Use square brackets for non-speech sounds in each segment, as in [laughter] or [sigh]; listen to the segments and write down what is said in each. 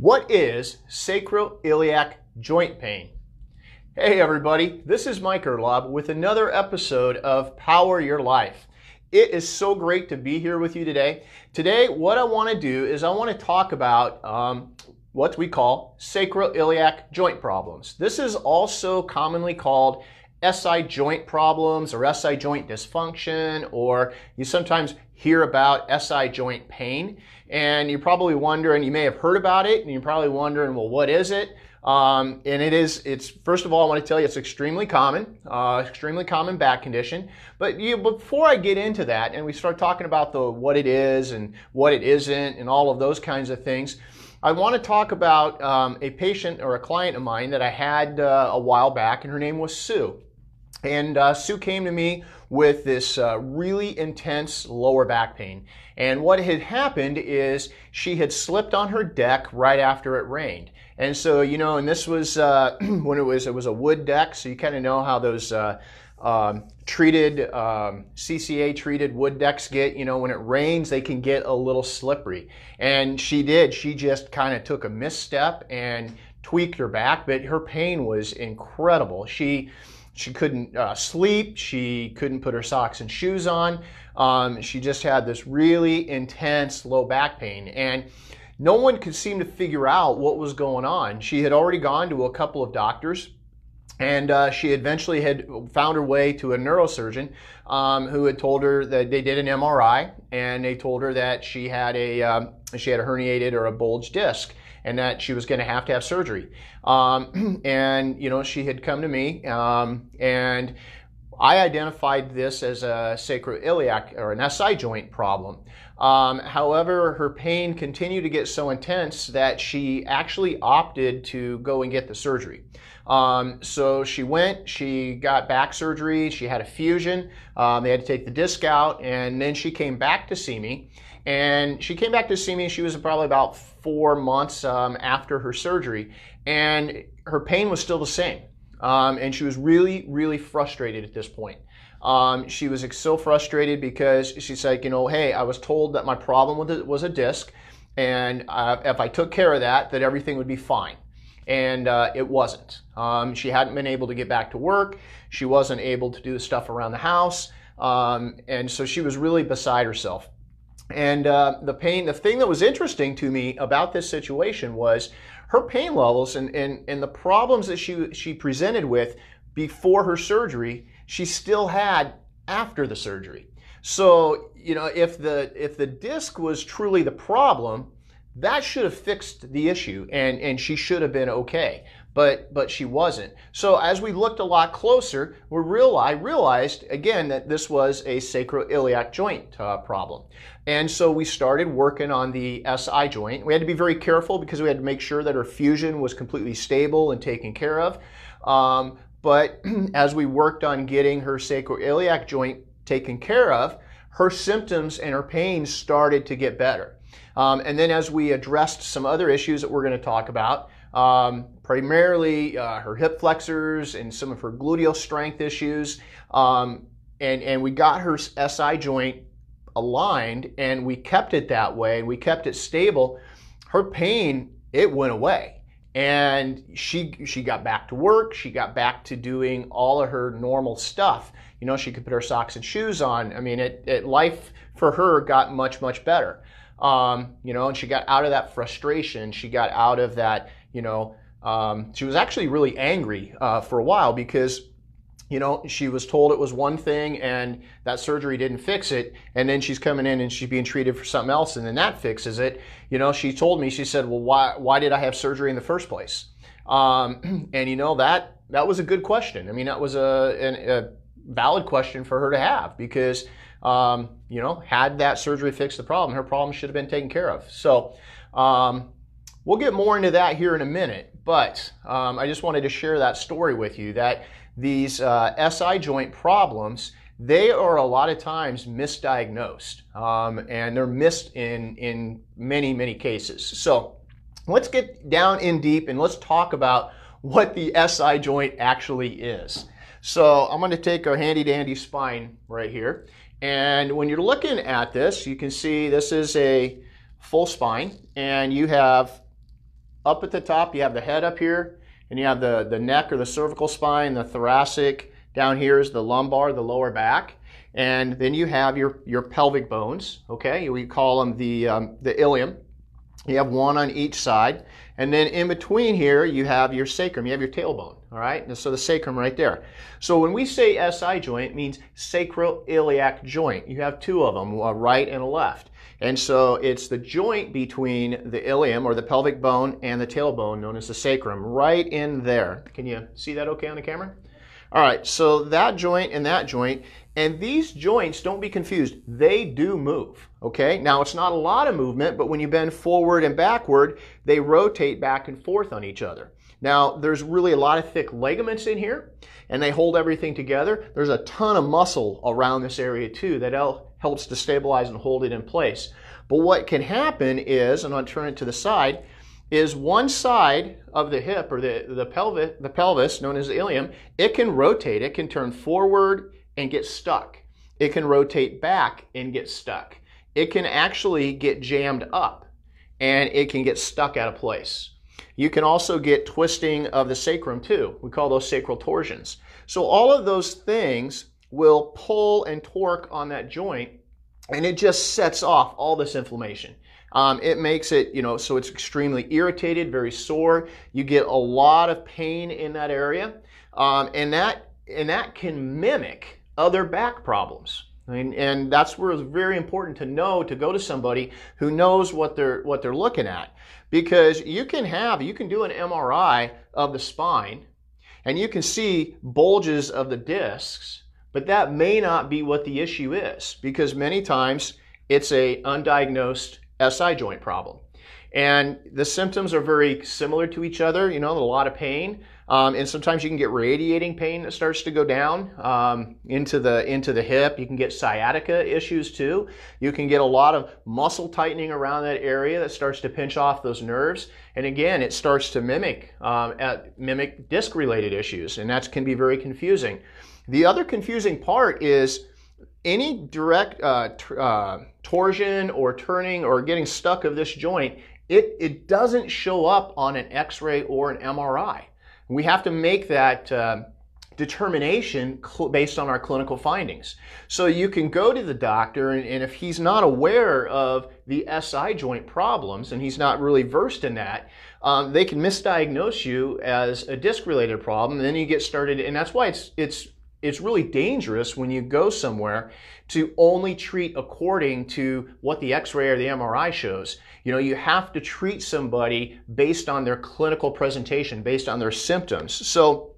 What is sacroiliac joint pain? Hey everybody, this is Mike Erlob with another episode of Power Your Life. It is so great to be here with you today. Today, what I want to do is I want to talk about um, what we call sacroiliac joint problems. This is also commonly called SI joint problems or SI joint dysfunction, or you sometimes hear about SI joint pain. And you're probably wondering, you may have heard about it, and you're probably wondering, well, what is it? Um, and it is, it's, first of all, I want to tell you it's extremely common, uh, extremely common back condition. But you, before I get into that and we start talking about the what it is and what it isn't and all of those kinds of things, I want to talk about um, a patient or a client of mine that I had uh, a while back, and her name was Sue. And uh, Sue came to me with this uh, really intense lower back pain. And what had happened is she had slipped on her deck right after it rained. And so, you know, and this was uh, [clears throat] when it was it was a wood deck, so you kind of know how those uh, um, treated um, CCA treated wood decks get. You know, when it rains, they can get a little slippery. And she did. She just kind of took a misstep and tweaked her back, but her pain was incredible. She she couldn't uh, sleep. She couldn't put her socks and shoes on. Um, she just had this really intense low back pain. And no one could seem to figure out what was going on. She had already gone to a couple of doctors. And uh, she eventually had found her way to a neurosurgeon um, who had told her that they did an MRI and they told her that she had a um, she had a herniated or a bulged disc and that she was going to have to have surgery. Um, [clears throat] and, you know, she had come to me um, and I identified this as a sacroiliac or an SI joint problem. Um, however, her pain continued to get so intense that she actually opted to go and get the surgery. Um, so she went, she got back surgery, she had a fusion, um, they had to take the disc out, and then she came back to see me. And she came back to see me. She was probably about four months um, after her surgery, and her pain was still the same. Um, and she was really, really frustrated at this point. Um, she was so frustrated because she said, you know, hey, I was told that my problem with it was a disc, and uh, if I took care of that, that everything would be fine. And uh, it wasn't. Um, she hadn't been able to get back to work. She wasn't able to do the stuff around the house. Um, and so she was really beside herself. And uh, the pain, the thing that was interesting to me about this situation was her pain levels and, and, and the problems that she, she presented with before her surgery, she still had after the surgery. So, you know, if the, if the disc was truly the problem, that should have fixed the issue and, and she should have been okay but but she wasn't. So as we looked a lot closer, we real, I realized again that this was a sacroiliac joint uh, problem. And so we started working on the SI joint. We had to be very careful because we had to make sure that her fusion was completely stable and taken care of. Um, but [clears throat] as we worked on getting her sacroiliac joint taken care of, her symptoms and her pain started to get better. Um, and then as we addressed some other issues that we're going to talk about, um, primarily uh, her hip flexors and some of her gluteal strength issues. Um, and, and we got her SI joint aligned and we kept it that way and we kept it stable. Her pain, it went away. And she she got back to work. She got back to doing all of her normal stuff. You know, she could put her socks and shoes on. I mean, it, it life for her got much much better. Um, you know, and she got out of that frustration. She got out of that you know, um, she was actually really angry uh, for a while because you know, she was told it was one thing and that surgery didn't fix it. And then she's coming in and she's being treated for something else and then that fixes it. You know, she told me, she said, well, why, why did I have surgery in the first place? Um, [clears throat] and you know, that, that was a good question. I mean, that was a, a, a valid question for her to have because, um, you know, had that surgery fixed the problem, her problem should have been taken care of. So, um, We'll get more into that here in a minute, but um, I just wanted to share that story with you that these uh, SI joint problems, they are a lot of times misdiagnosed um, and they're missed in, in many, many cases. So let's get down in deep and let's talk about what the SI joint actually is. So I'm going to take a handy dandy spine right here. And when you're looking at this, you can see this is a full spine and you have up at the top, you have the head up here, and you have the, the neck or the cervical spine, the thoracic. Down here is the lumbar, the lower back. And then you have your, your pelvic bones, okay? We call them the, um, the ilium. You have one on each side. And then in between here, you have your sacrum, you have your tailbone, all right? And so the sacrum right there. So when we say SI joint, it means sacroiliac joint. You have two of them, a right and a left. And so it's the joint between the ilium or the pelvic bone and the tailbone known as the sacrum, right in there. Can you see that okay on the camera? All right, so that joint and that joint, and these joints, don't be confused, they do move, okay? Now, it's not a lot of movement, but when you bend forward and backward, they rotate back and forth on each other. Now, there's really a lot of thick ligaments in here, and they hold everything together. There's a ton of muscle around this area too that helps to stabilize and hold it in place. But what can happen is, and I'll turn it to the side, is one side of the hip or the, the, pelvis, the pelvis, known as the ilium, it can rotate. It can turn forward and get stuck. It can rotate back and get stuck. It can actually get jammed up and it can get stuck out of place. You can also get twisting of the sacrum too. We call those sacral torsions. So all of those things will pull and torque on that joint and it just sets off all this inflammation. Um, it makes it, you know, so it's extremely irritated, very sore. You get a lot of pain in that area, um, and that and that can mimic other back problems. And, and that's where it's very important to know to go to somebody who knows what they're what they're looking at, because you can have you can do an MRI of the spine, and you can see bulges of the discs, but that may not be what the issue is, because many times it's a undiagnosed SI joint problem. And the symptoms are very similar to each other, you know, a lot of pain. Um, and sometimes you can get radiating pain that starts to go down um, into the into the hip. You can get sciatica issues too. You can get a lot of muscle tightening around that area that starts to pinch off those nerves. And again, it starts to mimic um, mimic disc related issues, and that can be very confusing. The other confusing part is any direct uh, uh, torsion or turning or getting stuck of this joint, it, it doesn't show up on an x-ray or an MRI. We have to make that uh, determination based on our clinical findings. So you can go to the doctor and, and if he's not aware of the SI joint problems and he's not really versed in that, um, they can misdiagnose you as a disc related problem and then you get started and that's why it's it's it's really dangerous when you go somewhere to only treat according to what the x-ray or the MRI shows. You know, you have to treat somebody based on their clinical presentation, based on their symptoms. So,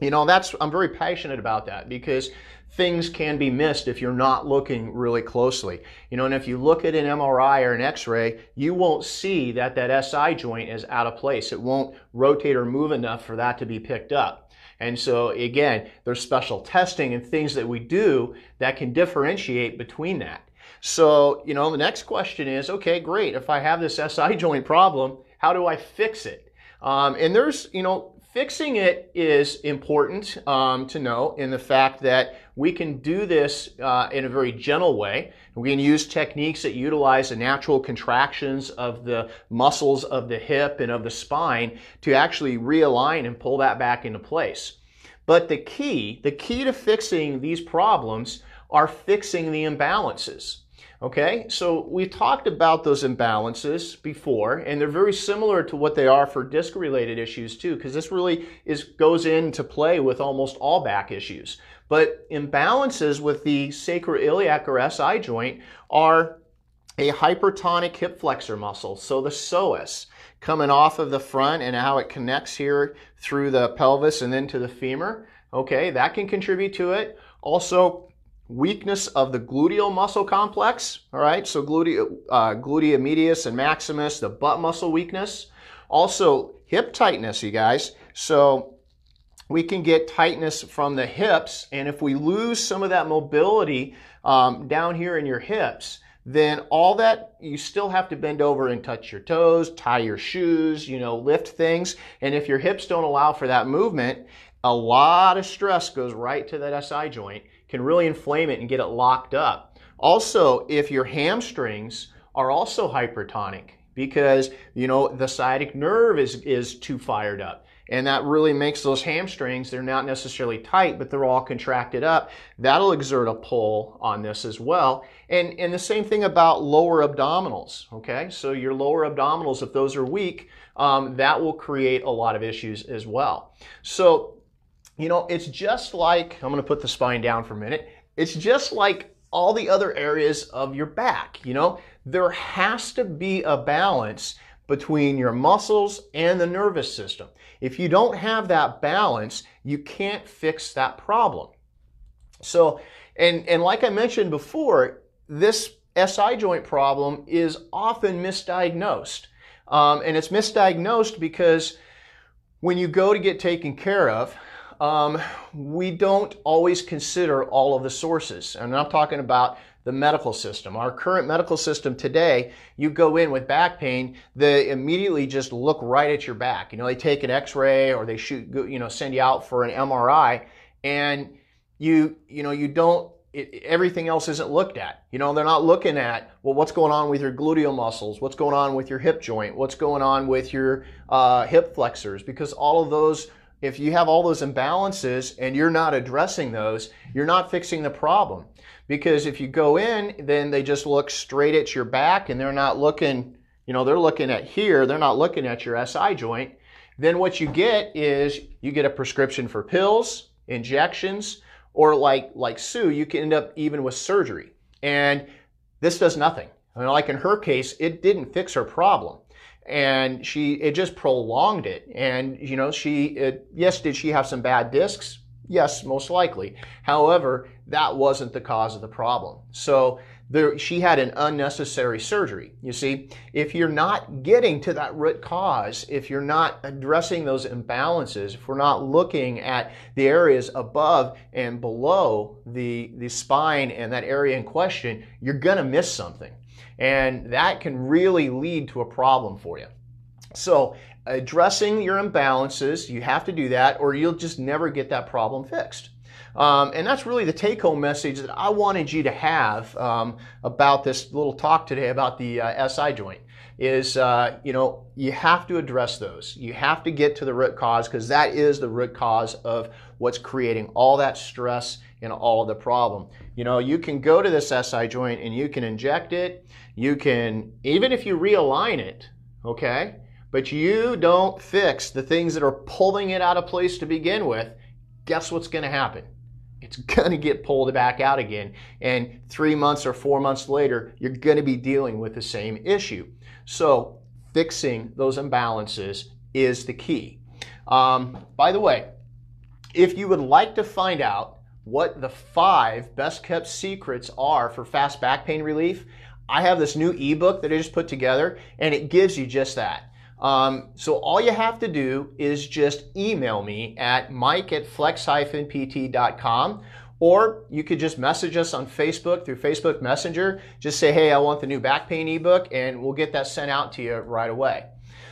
you know, that's I'm very passionate about that because things can be missed if you're not looking really closely. You know, and if you look at an MRI or an X-ray, you won't see that that SI joint is out of place. It won't rotate or move enough for that to be picked up. And so again, there's special testing and things that we do that can differentiate between that. So, you know, the next question is, okay, great. If I have this SI joint problem, how do I fix it? Um, and there's, you know, fixing it is important um, to know in the fact that we can do this uh, in a very gentle way. We can use techniques that utilize the natural contractions of the muscles of the hip and of the spine to actually realign and pull that back into place. But the key, the key to fixing these problems are fixing the imbalances. Okay, so we talked about those imbalances before, and they're very similar to what they are for disc-related issues too, because this really is goes into play with almost all back issues. But imbalances with the sacroiliac or SI joint are a hypertonic hip flexor muscle, so the psoas, coming off of the front and how it connects here through the pelvis and then to the femur. Okay, that can contribute to it. Also, weakness of the gluteal muscle complex. All right, so glute, uh, gluteus medius and maximus, the butt muscle weakness. Also, hip tightness, you guys. So we can get tightness from the hips, and if we lose some of that mobility um, down here in your hips, then all that you still have to bend over and touch your toes, tie your shoes, you know, lift things. And if your hips don't allow for that movement, a lot of stress goes right to that SI joint can really inflame it and get it locked up. Also, if your hamstrings are also hypertonic, because, you know, the sciatic nerve is, is too fired up. And that really makes those hamstrings, they're not necessarily tight, but they're all contracted up. That'll exert a pull on this as well. And, and the same thing about lower abdominals, okay? So your lower abdominals, if those are weak, um, that will create a lot of issues as well. So, you know, it's just like, I'm gonna put the spine down for a minute. It's just like all the other areas of your back, you know? There has to be a balance between your muscles and the nervous system. If you don't have that balance, you can't fix that problem. So, and, and like I mentioned before, this SI joint problem is often misdiagnosed. Um, and it's misdiagnosed because when you go to get taken care of, um, we don't always consider all of the sources. And I'm talking about the medical system. Our current medical system today, you go in with back pain, they immediately just look right at your back. You know, they take an x-ray or they shoot, you know, send you out for an MRI and you, you know, you don't, it, everything else isn't looked at. You know, they're not looking at, well, what's going on with your gluteal muscles? What's going on with your hip joint? What's going on with your uh, hip flexors? Because all of those if you have all those imbalances and you're not addressing those, you're not fixing the problem. Because if you go in, then they just look straight at your back and they're not looking, you know, they're looking at here, they're not looking at your SI joint. Then what you get is you get a prescription for pills, injections, or like like Sue, you can end up even with surgery. And this does nothing. I mean, like in her case, it didn't fix her problem and she it just prolonged it and you know she it, yes did she have some bad discs yes most likely however that wasn't the cause of the problem so there, she had an unnecessary surgery. You see, if you're not getting to that root cause, if you're not addressing those imbalances, if we're not looking at the areas above and below the, the spine and that area in question, you're going to miss something. And that can really lead to a problem for you. So, addressing your imbalances, you have to do that, or you'll just never get that problem fixed. Um, and that's really the take home message that I wanted you to have um, about this little talk today about the uh, SI joint is, uh, you know, you have to address those. You have to get to the root cause because that is the root cause of what's creating all that stress and all the problem. You know, you can go to this SI joint and you can inject it. You can, even if you realign it, okay, but you don't fix the things that are pulling it out of place to begin with, guess what's going to happen? It's going to get pulled back out again. And three months or four months later, you're going to be dealing with the same issue. So, fixing those imbalances is the key. Um, by the way, if you would like to find out what the five best kept secrets are for fast back pain relief, I have this new ebook that I just put together, and it gives you just that. Um, so all you have to do is just email me at mike at flex-pt.com or you could just message us on Facebook through Facebook Messenger. Just say, hey, I want the new back pain ebook, and we'll get that sent out to you right away.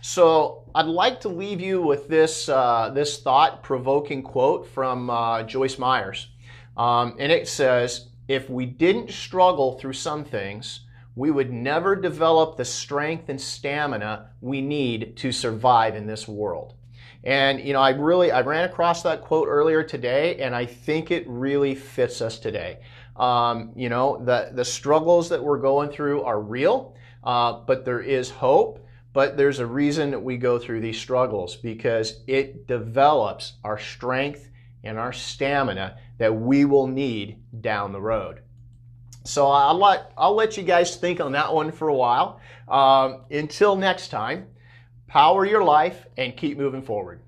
So I'd like to leave you with this, uh, this thought-provoking quote from uh, Joyce Myers. Um, and it says, if we didn't struggle through some things, we would never develop the strength and stamina we need to survive in this world. And you know, I really I ran across that quote earlier today, and I think it really fits us today. Um, you know, the the struggles that we're going through are real, uh, but there is hope. But there's a reason that we go through these struggles because it develops our strength and our stamina that we will need down the road. So I'll let, I'll let you guys think on that one for a while. Um, until next time, power your life and keep moving forward.